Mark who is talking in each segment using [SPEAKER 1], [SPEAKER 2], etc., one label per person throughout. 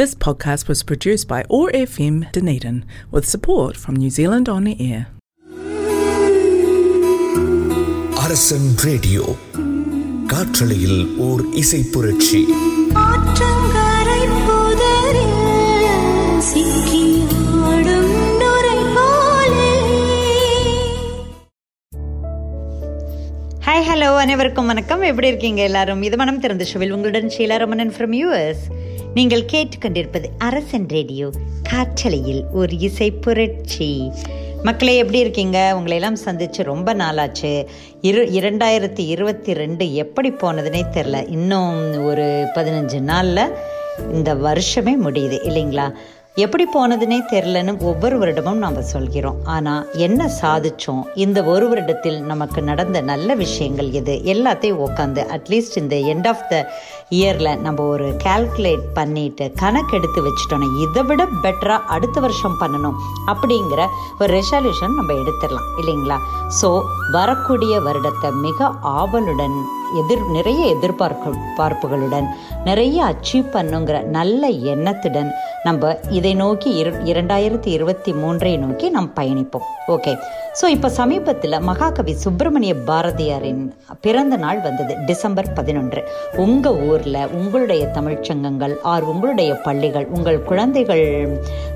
[SPEAKER 1] This podcast was produced by OAR FM Dunedin with support from New Zealand On Air.
[SPEAKER 2] அரசன் radio காற்றலையில் ஓர் இசை புரட்சி
[SPEAKER 3] ஆற்றங்கரை புதரில் சிக்கி ஆடும் நுரை போலே
[SPEAKER 4] ஹாய் ஹலோ அனைவருக்கும் வணக்கம். எப்படி இருக்கீங்க எல்லாரும்? இது மனம் திறந்த ஷோவில் உங்களுடன் ஷீலா ரமணன் ஃப்ரம் யூஎஸ் நீங்கள் கேட்டுக்கொண்டிருப்பது அரசன் ரேடியோ காற்றலையில் ஒரு இசை புரட்சி. மக்களே எப்படி இருக்கீங்க? உங்களை எல்லாம் சந்திச்சு ரொம்ப நாளாச்சு. இரு இரண்டாயிரத்தி இருபத்தி ரெண்டு எப்படி போனதுனே தெரில இன்னும் ஒரு பதினஞ்சு நாளில் இந்த வருஷமே முடியுது இல்லைங்களா? எப்படி போனதுனே தெரிலன்னு ஒவ்வொரு வருடமும் நாம் சொல்கிறோம். ஆனால் என்ன சாதிச்சோம்? இந்த ஒரு வருடத்தில் நமக்கு நடந்த நல்ல விஷயங்கள் எது? எல்லாத்தையும் உட்காந்து அட்லீஸ்ட் இந்த எண்ட் ஆஃப் த இயரில் நம்ம ஒரு கால்குலேட் பண்ணிட்டு கணக்கெடுத்து வச்சுட்டோன்னா இதை விட பெட்டராக அடுத்த வருஷம் பண்ணணும் அப்படிங்கிற ஒரு ரெசல்யூஷன் நம்ம எடுத்துடலாம் இல்லைங்களா? ஸோ வரக்கூடிய வருடத்தை மிக ஆவலுடன் எதிர் நிறைய எதிர்பார்ப்பு பார்ப்புகளுடன் நிறைய அச்சீவ் பண்ணுங்கிற நல்ல எண்ணத்துடன் நம்ம இதை நோக்கி இரு இரண்டாயிரத்தி இருபத்தி மூன்றை நோக்கி நாம் பயணிப்போம். ஓகே ஸோ இப்போ சமீபத்தில் மகாகவி சுப்பிரமணிய பாரதியாரின் பிறந்த நாள் வந்தது டிசம்பர் பதினொன்று. உங்கள் ஊர் ஊரில் உங்களுடைய தமிழ்ச்சங்கங்கள் ஆர் உங்களுடைய பள்ளிகள் உங்கள் குழந்தைகள்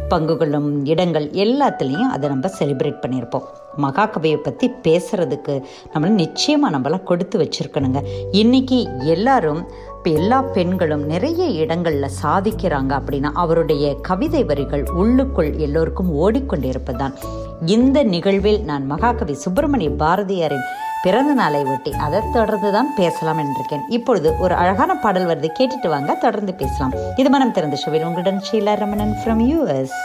[SPEAKER 4] பங்குகளும் இடங்கள் எல்லாத்துலேயும் அதை நம்ம செலிப்ரேட் பண்ணியிருப்போம். மகாகவியை பற்றி பேசுகிறதுக்கு நம்மளை நிச்சயமாக நம்மளாம் கொடுத்து வச்சுருக்கணுங்க. இன்றைக்கி எல்லாரும் இப்போ எல்லா பெண்களும் நிறைய இடங்களில் சாதிக்கிறாங்க அப்படின்னா அவருடைய கவிதை வரிகள் உள்ளுக்குள் எல்லோருக்கும் ஓடிக்கொண்டிருப்பதுதான். இந்த நிகழ்வில் நான் மகாகவி சுப்பிரமணிய பாரதியாரின் பிறந்த நாளை ஒட்டி அதை தொடர்ந்து தான் பேசலாம் என்றிருக்கேன். இப்பொழுது ஒரு அழகான பாடல் வருது. கேட்டுட்டு வாங்க தொடர்ந்து பேசலாம். இது மனம் திறந்த ஷோவில் உங்களுடன் ஷீலா ரமணன் ஃப்ரம் யூஎஸ்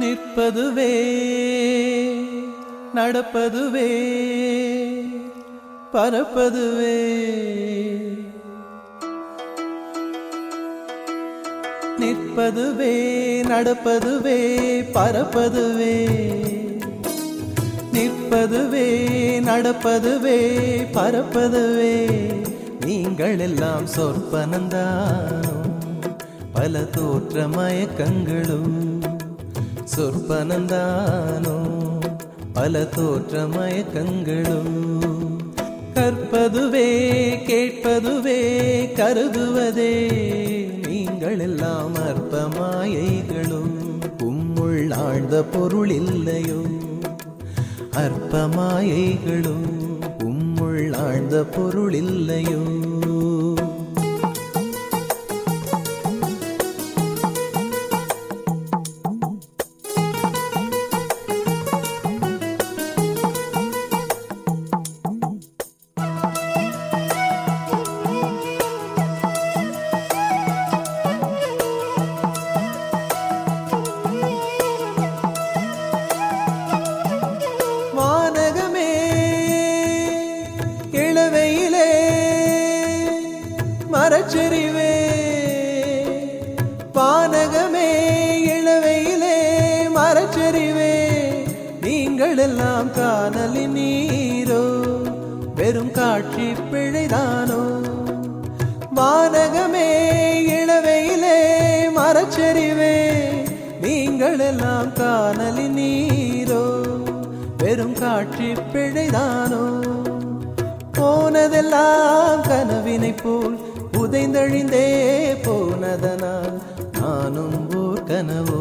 [SPEAKER 5] நிற்பதுவே நடப்பதுவே பரப்பதுவே. நிற்பதுவே நடப்பதுவே பரப்பதுவே. நிற்பதுவே நடப்பதுவே பரப்பதுவே. நீங்கள் எல்லாம் சொற்பனந்தானோ பல தோற்ற மயக்கங்களும் சொற்பனந்தானோ? பல தோற்ற மயக்கங்களும் கற்பதுவே கேட்பதுவே கருதுவதே. நீங்கள் எல்லாம் அற்ப மாயைகளும் உம்முள் ஆழ்ந்த பொருள் இல்லையோ அற்ப மாயைகளும் உம்முள் ஆழ்ந்த பொருள் இல்லையோ அறிவே பானகமே இளவையிலே மரச்சரிவே நீங்கள் எல்லாம் காணலி நீரோ வெறும் காட்சி பிழைதானோ? வானகமே இளவையிலே மரச்சரிவே நீங்கள் எல்லாம் காணலி நீரோ வெறும் காட்சி பிழைதானோ? போனதெல்லாம் கனவினை போல் புதைந்தழிந்தே போனதனால் நானும் ஓர் கனவோ.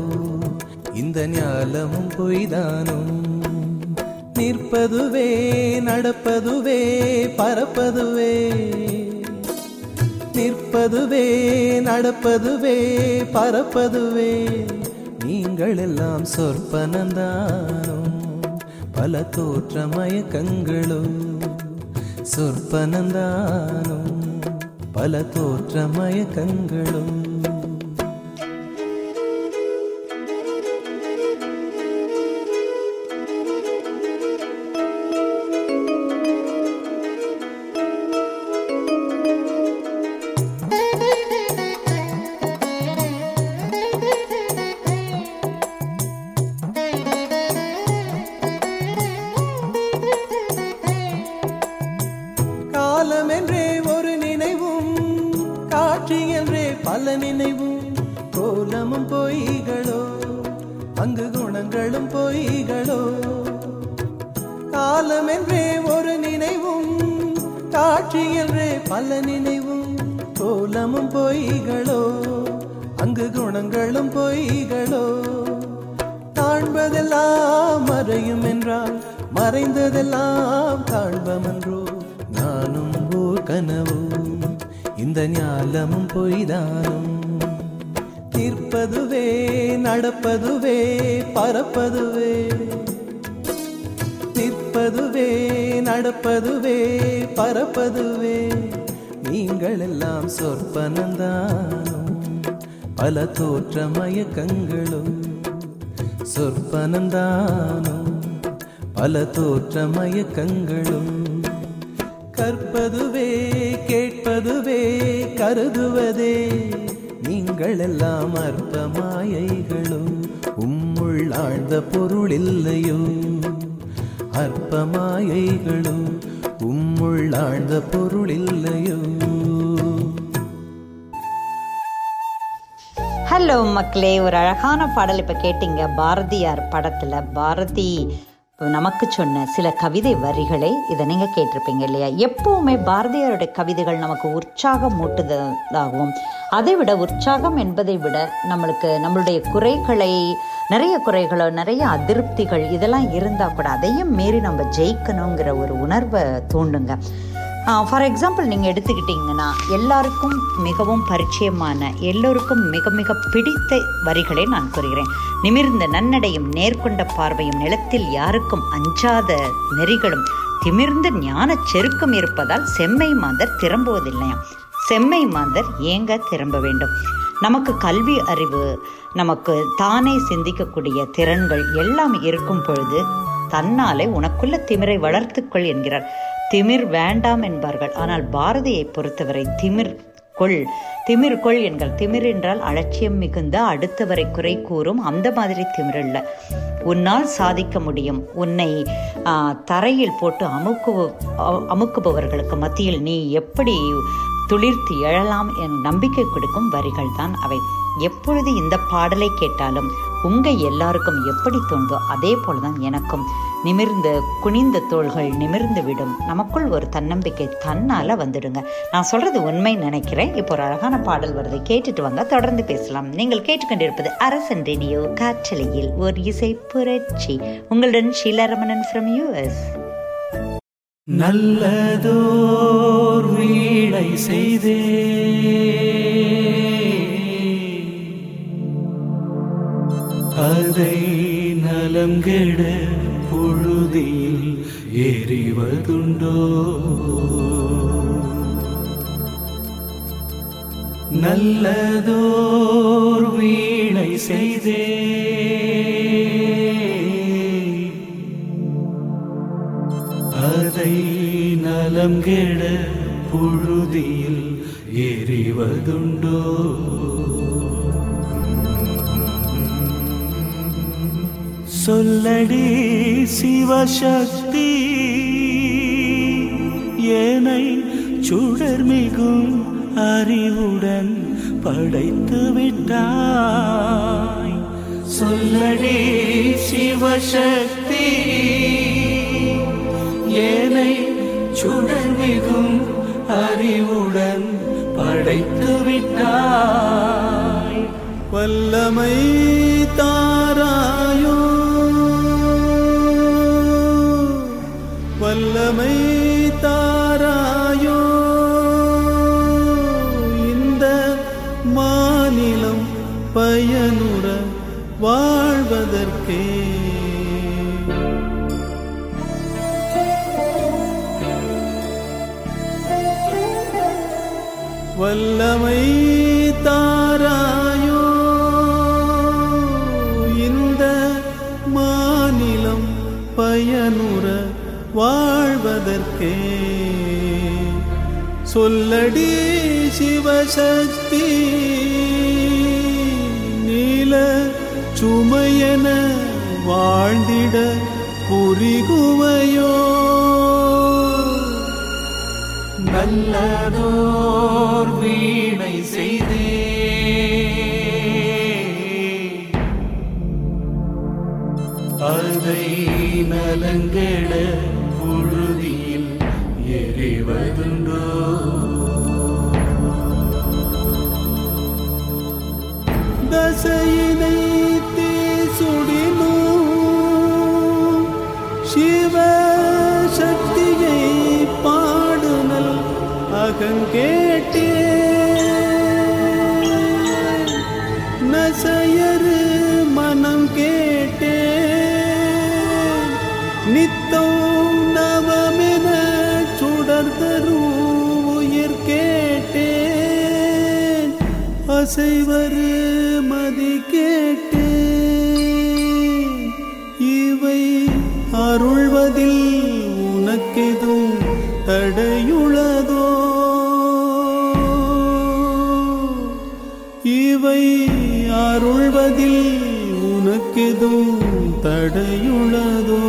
[SPEAKER 5] இந்த ஞாலமும் பொய்தானும் நிற்பதுவே நடப்பதுவே பறப்பதுவே நிற்பதுவே நடப்பதுவே பறப்பதுவே நீங்கள் எல்லாம் சொற்பனந்தானும் பல தோற்ற மயக்கங்களும் சொற்பனந்தானும் பல தோற்ற மயக்கங்களும்
[SPEAKER 6] பொய்களோ? அங்கு குணங்களும் பொய்களோ? காலம் என்றே ஒரு நினைவும் காட்சி என்றே பல நினைவும். கோலமும் பொய்களோ? அங்கு குணங்களும் பொய்களோ? காண்பதெல்லாம் மறையும் என்றால் மறைந்ததெல்லாம் காண்பமன்றோ? நானும் ஓர் கனவோ இந்த ஞாலமும் பொய்தானும். நிற்பதுவே நடப்பதுவே பறப்பதுவே நிற்பதுவே நடப்பதுவே பறப்பதுவே நீங்கள் எல்லாம் சொற்பனந்தானும் பல தோற்ற மயக்கங்களும் சொற்பனந்தானும் பல தோற்ற மயக்கங்களும் கற்பதுவே கேட்பதுவே கருதுவதே. நீங்கள் எல்லாம் அற்ப மாயைகளும் உம்முள் ஆழ்ந்த பொருள் இல்லையோ அற்ப மாயைகளும் உம்முள் ஆழ்ந்த பொருள் இல்லையோ
[SPEAKER 4] ஹலோ மக்களே ஒரு அழகான பாடல் இப்போ கேட்டீங்க. பாரதியார் படத்தில் பாரதி நமக்கு சொன்ன சில கவிதை வரிகளை இதை நீங்கள் கேட்டிருப்பீங்க இல்லையா? எப்பவுமே பாரதியாருடைய கவிதைகள் நமக்கு உற்சாகம் மூட்டுவதாகவும் அதை விட உற்சாகம் என்பதை விட நம்மளுக்கு நம்மளுடைய குறைகளை நிறைய குறைகளோ நிறைய அதிருப்திகள் இதெல்லாம் இருந்தால் கூட அதையும் மீறி நம்ம ஜெயிக்கணுங்கிற ஒரு உணர்வை தூண்டுங்க. ஃபார் எக்ஸாம்பிள் நீங்கள் எடுத்துக்கிட்டிங்கன்னா எல்லாருக்கும் மிகவும் பரிச்சயமான எல்லோருக்கும் மிக மிக பிடித்த வரிகளை நான் கூறுகிறேன். நிமிர்ந்த நன்னடையும் நேர்கொண்ட பார்வையும் நிலத்தில் யாருக்கும் அஞ்சாத நெறிகளும் திமிர்ந்த ஞானச் செருக்கம் இருப்பதால் செம்மை மாதர் திரும்புவதில்லையாம் செம்மை மாந்தர் ஏங்க திரும்ப வேண்டும்? நமக்கு கல்வி அறிவு நமக்கு தானே சிந்திக்கக்கூடிய திறன்கள் எல்லாம் இருக்கும் பொழுது தன்னாலே உனக்குள்ள திமிரை வளர்த்துக்கொள் என்கிறார். திமிர் வேண்டாம் என்பார்கள். ஆனால் பாரதியை பொறுத்தவரை திமிர் கொள் திமிர் கொள் என்கள் திமிர் என்றால் அலட்சியம் மிகுந்த அடுத்தவரை குறை கூறும் அந்த மாதிரி திமிர் இல்ல உன்னால் சாதிக்க முடியும். உன்னை தரையில் போட்டு அமுக்கு அமுக்குபவர்களுக்கு மத்தியில் நீ எப்படி துளிர்த்து எழலாம் என் நம்பிக்கை கொடுக்கும் வரிகள் தான் அவை. எப்பொழுது இந்த பாடலை கேட்டாலும் உங்க எல்லாருக்கும் எப்படி தோணுதோ அதே போலதான் எனக்கும். நிமிர்ந்த குனிந்த தோள்கள் நிமிர்ந்து விடும். நமக்குள் ஒரு தன்னம்பிக்கை தன்னால வந்துடுங்க. நான் சொல்றது உண்மை நினைக்கிறேன். இப்போ ஒரு அழகான பாடல் வருது. கேட்டுட்டு வாங்க. தொடர்ந்து பேசலாம். நீங்கள் கேட்டுக்கொண்டிருப்பது அரசன் ரேடியோ காற்றலையில் ஒரு இசை புரட்சி. உங்களுடன் ஷீலாரமணன் ஃப்ரம் யூஎஸ்
[SPEAKER 6] நல்லதோர் வீடை செய்தே. அதை நலம் கெட பொழுதில் எறிவதுண்டோ நல்லதோர் வீணை செய்தே. உள்ளம் கெட புழுதியில் எறிவதுண்டோ சொல்லடி சிவசக்தி ஏனை சுடர்மிகும் அறிவுடன் படைத்து விட்டாய். சொல்லடி சிவசக்தி ஏனை சுடர்மிகும் அறிவுடன் படைத்து விட்டாய் வல்லமை தாரா வல்லமை தாராயோ இந்த மாநிலம் பயனுற வாழ்வதற்கே. சொல்லடி சிவசக்தி நீல சுமையன வாழ்ந்திட புரிகுவையோ. நல்லதோர் நலங்கட புழுதியில் எறிவதுண்டோ தசையினை தீசுடினோ சிவ சக்தியை பாடுனல் அகங்கேட்டே நித்தம் நவமென சுடர்தரும் உயிர் கேட்டேன். அசைவரு மதி கேட்டேன். இவை அருள்வதில் உனக்கெதும் தடையுளதோ? இவை அருள்வதில் உனக்கெதும் தடையுளதோ?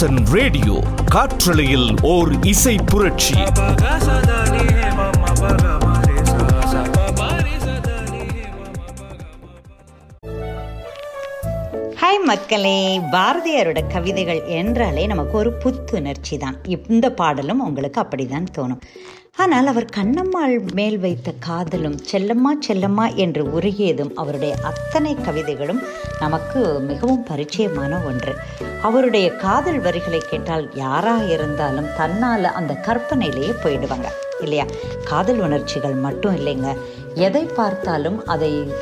[SPEAKER 2] அரசன் ரேடியோ காற்றலையில் ஓர் இசை புரட்சி
[SPEAKER 4] ஹாய் மக்களே பாரதியாரோட கவிதைகள் என்றாலே நமக்கு ஒரு புத்துணர்ச்சி தான். இந்த பாடலும் உங்களுக்கு அப்படிதான் தோணும். ஆனால் அவர் கண்ணம்மாள் மேல் வைத்த காதலும் செல்லம்மா செல்லம்மா என்று உருகியதும் அவருடைய அத்தனை கவிதைகளும் நமக்கு மிகவும் பரிச்சயமான ஒன்று. அவருடைய காதல் வரிகளை கேட்டால் யாராக இருந்தாலும் தன்னால் அந்த கற்பனையிலேயே போயிடுவாங்க. இல்லையா? காதல் உணர்ச்சிகள் மட்டும் இல்லைங்க. எதை பார்த்தாலும் அதை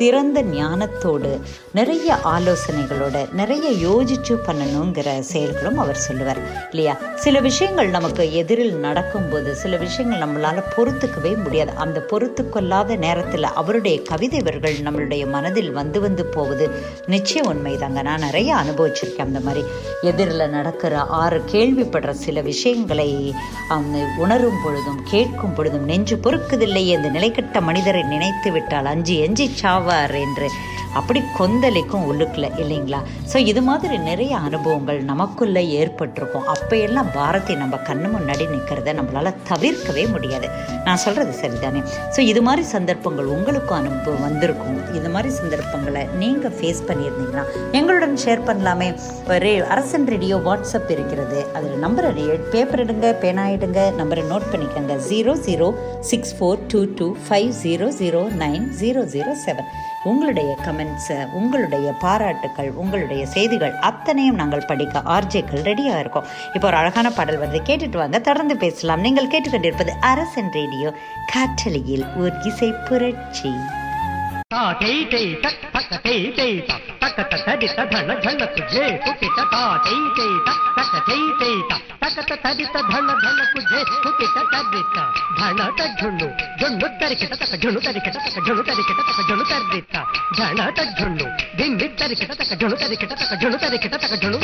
[SPEAKER 4] திறந்த ஞானத்தோடு நிறைய ஆலோசனைகளோட நிறைய யோசிச்சு பண்ணணுங்கிற செயல்களும் அவர் சொல்லுவார் இல்லையா? சில விஷயங்கள் நமக்கு எதிரில் நடக்கும்போது சில விஷயங்கள் நம்மளால் பொறுத்துக்கவே முடியாது. அந்த பொறுத்து கொள்ளாத நேரத்தில் அவருடைய கவிதைவர்கள் நம்மளுடைய மனதில் வந்து வந்து போவது நிச்சயம் உண்மைதாங்க. நான் நிறைய அனுபவிச்சிருக்கேன் அந்த மாதிரி. எதிரில் நடக்கிற ஆறு கேள்விப்படுற சில விஷயங்களை உணரும் பொழுதும் கேட்கும் பொழுதும் நெஞ்சு பொறுக்குதில்லையே இந்த நிலைக்கட்ட மனிதரை நினைத்து விட்டால் அஞ்சு எஞ்சி ஆவார் என்று. அப்படி கொந்தளிக்கும் உள்ளுக்குள்ள இல்லைங்களா? ஸோ இது மாதிரி நிறைய அனுபவங்கள் நமக்குள்ளே ஏற்பட்டிருக்கும். அப்போயெல்லாம் பாரதி நம்ம கண்ணு முன்னாடி நிற்கிறத நம்மளால் தவிர்க்கவே முடியாது. நான் சொல்கிறது சரிதானே? ஸோ இது மாதிரி சந்தர்ப்பங்கள் உங்களுக்கும் அனுபவம் வந்திருக்கும். இது மாதிரி சந்தர்ப்பங்களை நீங்கள் ஃபேஸ் பண்ணியிருந்தீங்கன்னா எங்களுடன் ஷேர் பண்ணலாமே. ரே அரசன் ரேடியோ வாட்ஸ்அப் இருக்கிறது. அதில் நம்பரை பேப்பர் எடுங்க பேனாயிடுங்க நம்பரை நோட் பண்ணிக்கோங்க. Zero zero six four two two five zero zero nine zero zero seven உங்களுடைய கமெண்ட்ஸு உங்களுடைய பாராட்டுக்கள் உங்களுடைய செய்திகள் அத்தனையும் நாங்கள் படிக்க ஆர்ஜேக்கள் ரெடியாக இருக்கோம். இப்போ ஒரு அழகான பாடல் வருது. கேட்டுட்டு வாங்க தொடர்ந்து பேசலாம். நீங்கள் கேட்டுக்கொண்டிருப்பது அரசன் ரேடியோ காற்றலியில் ஒரு இசை புரட்சி.
[SPEAKER 7] టా టై టై టక్ టక్ టై టై టక్ టక్ టక్ దిత ధన ధన కుజే కుపిత టా టై టై టక్ టక్ టై టై టక్ టక్ టక్ దిత ధన ధన కుజే కుపిత తదిత ధన తజ్జును జును తరికిత తక జును
[SPEAKER 3] తరికిత తక జును తరికిత తక జును తరికిత ధన తజ్జును దిమ్మి తరికిత తక జును తరికిత తక
[SPEAKER 7] జును తరికిత తక జును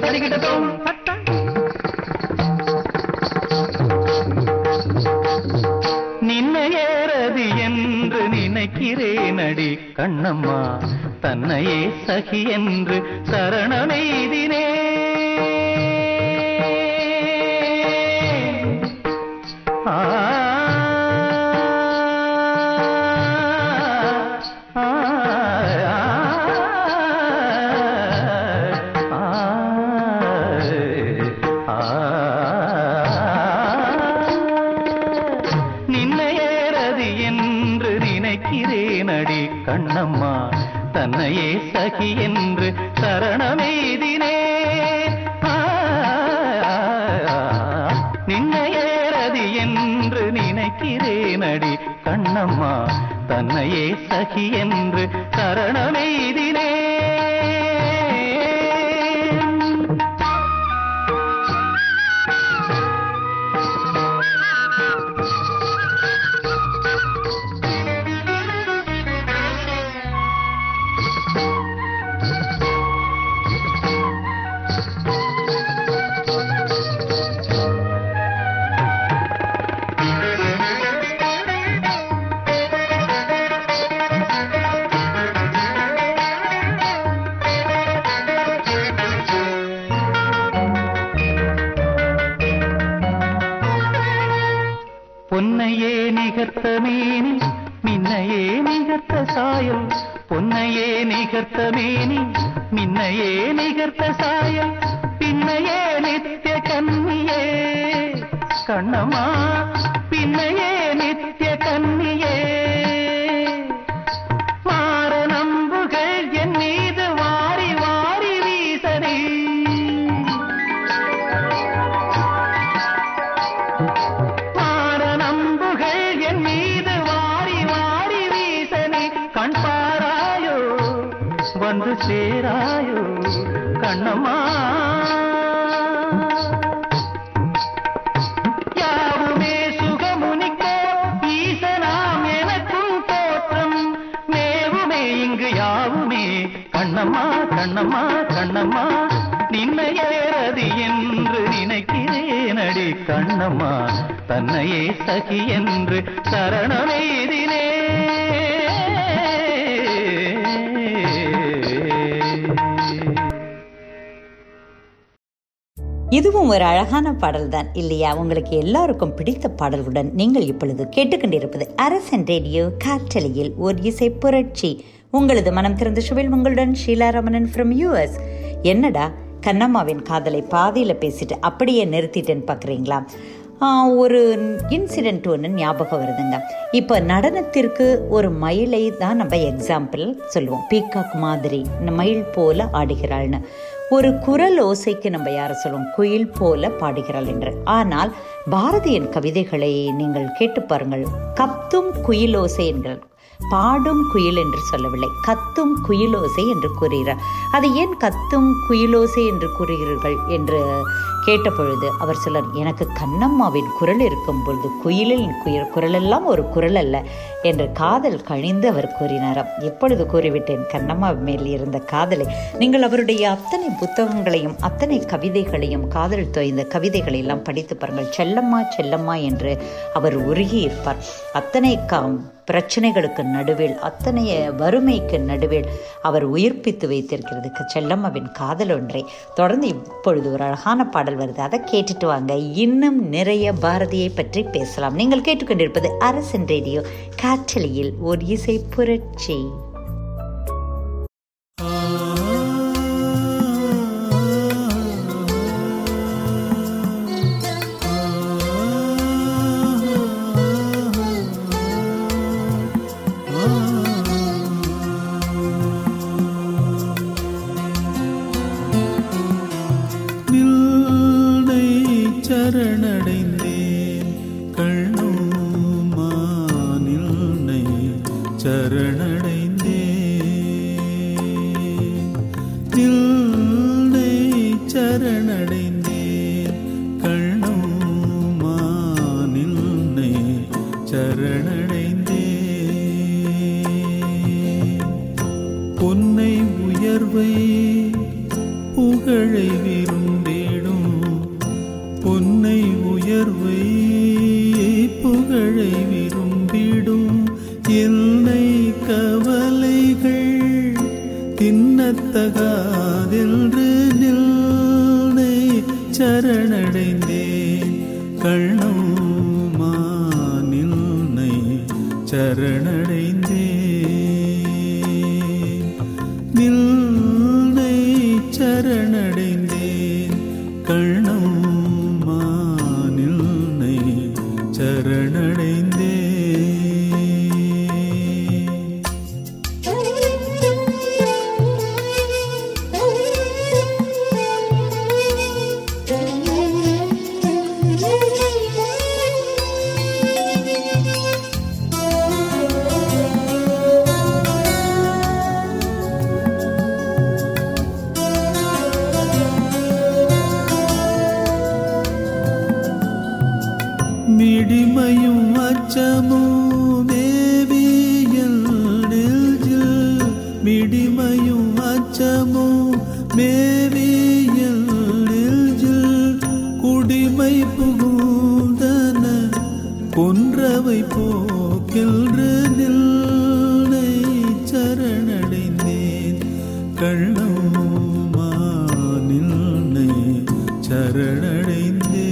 [SPEAKER 7] தரிகிட்ட தரிகிட்ட தரிகிட்டதோம் நின்னையேறது என்று நினைக்கிறேன்
[SPEAKER 8] அடி கண்ணம்மா. தன்னையே சகி என்று சரணமெய்தினே കണ്ണമാ പിന്നയേ നിത്യ കന്നിയേ கண்ணம்மா தன்னையே சகி என்று சரணமெய்தினே.
[SPEAKER 4] இதுவும் ஒரு அழகான பாடல்தான் இல்லையா? உங்களுக்கு எல்லாருக்கும் பிடித்த பாடல்களுடன் நீங்கள் இப்பொழுது கேட்டுக்கொண்டிருப்பது அரசன் ரேடியோ காற்றலையில் ஒரு இசை புரட்சி. உங்களது மனம் திறந்த சுவில் உங்களுடன் ஷீலா ரமணன் ஃப்ரம் யூஎஸ் என்னடா கண்ணம்மாவின் காதலை பாதியில் பேசிட்டு அப்படியே நிறுத்திட்டேன்னு பார்க்குறீங்களா ஒரு இன்சிடெண்ட் ஒன்று ஞாபகம் வருதுங்க. இப்போ நடனத்திற்கு ஒரு மயிலை தான் நம்ம எக்ஸாம்பிள் சொல்லுவோம். பீகாக் மாதிரி இந்த மயில் போல ஆடுகிறாள்னு. ஒரு குரல் ஓசைக்கு நம்ம யாரை சொல்லுவோம்? குயில் போல பாடுகிறாள் என்று. ஆனால் பாரதியின் கவிதைகளை நீங்கள் கேட்டு பாருங்கள். கத்தும் ஓசை என்கிறார் பாடும் குயில் என்று சொல்லவில்லை கத்தும் குயிலோசை என்று கூறுகிறார். அது ஏன் கத்தும் குயிலோசை என்று கூறுகிறீர்கள் என்று கேட்டபொழுது அவர் சொல்லார் எனக்கு கண்ணம்மாவின் குரல் இருக்கும் பொழுது குயிலின் குயல் குரலெல்லாம் ஒரு குரல் அல்ல என்று காதல் கழிந்து அவர் கூறினாராம் எப்பொழுது கூறிவிட்டேன் கண்ணம்மா மேல் இருந்த காதலை. நீங்கள் அவருடைய அத்தனை புத்தகங்களையும் அத்தனை கவிதைகளையும் காதல் தோய்ந்த கவிதைகளை எல்லாம் படித்து பாருங்கள். செல்லம்மா செல்லம்மா என்று அவர் உருகி இருப்பார். அத்தனை கா பிரச்சனைகளுக்கு நடுவில் அத்தனைய வறுமைக்கு நடுவில் அவர் உயிர்ப்பித்து வைத்திருக்கிறது. செல்லம்மாவின் காதல் ஒன்றை. தொடர்ந்து இப்பொழுது ஒரு அழகான பாடல் வருது. அதை கேட்டுட்டு வாங்க. இன்னும் நிறைய பாரதியை பற்றி பேசலாம். நீங்கள் கேட்டுக்கொண்டிருப்பது அரசன் ரேடியோ காற்றலியில் ஒரு இசை புரட்சி.
[SPEAKER 6] 为不个人为。சரணடைந்தே.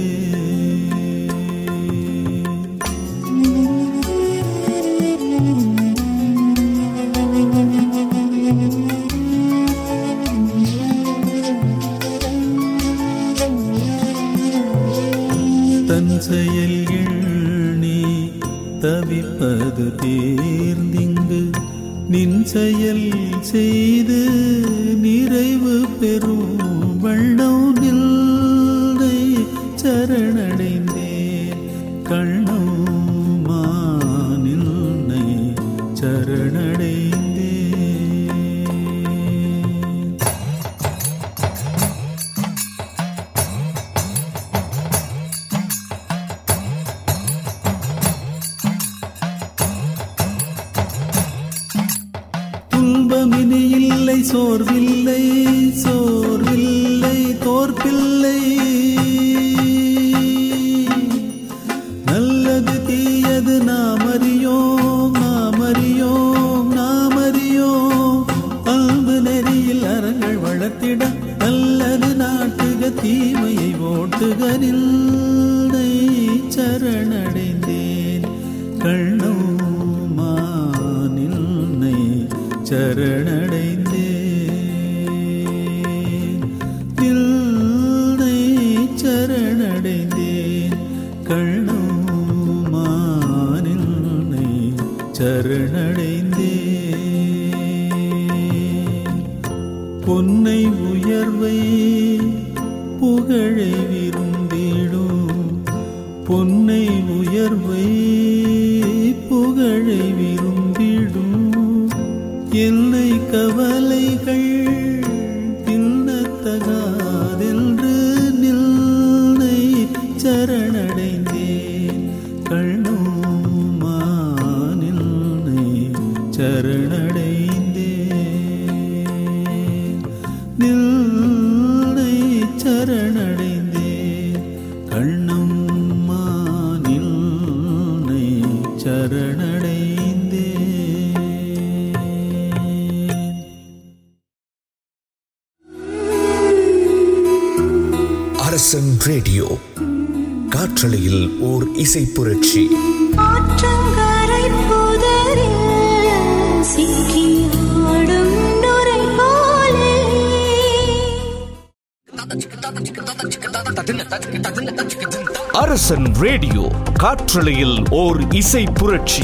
[SPEAKER 6] தன் செயல்கள் நீ தவிப்பது தேர்ந்திங்கு நின் செயல் செய்து நிறைவு சோர்வில்லை. കണ്ണുമാനിൽ
[SPEAKER 2] നീ ചരണ ஆற்றலையில் ஓர் இசை புரட்சி. அரசன் ரேடியோ காற்றலையில் ஓர் இசை புரட்சி.